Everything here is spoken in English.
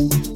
you.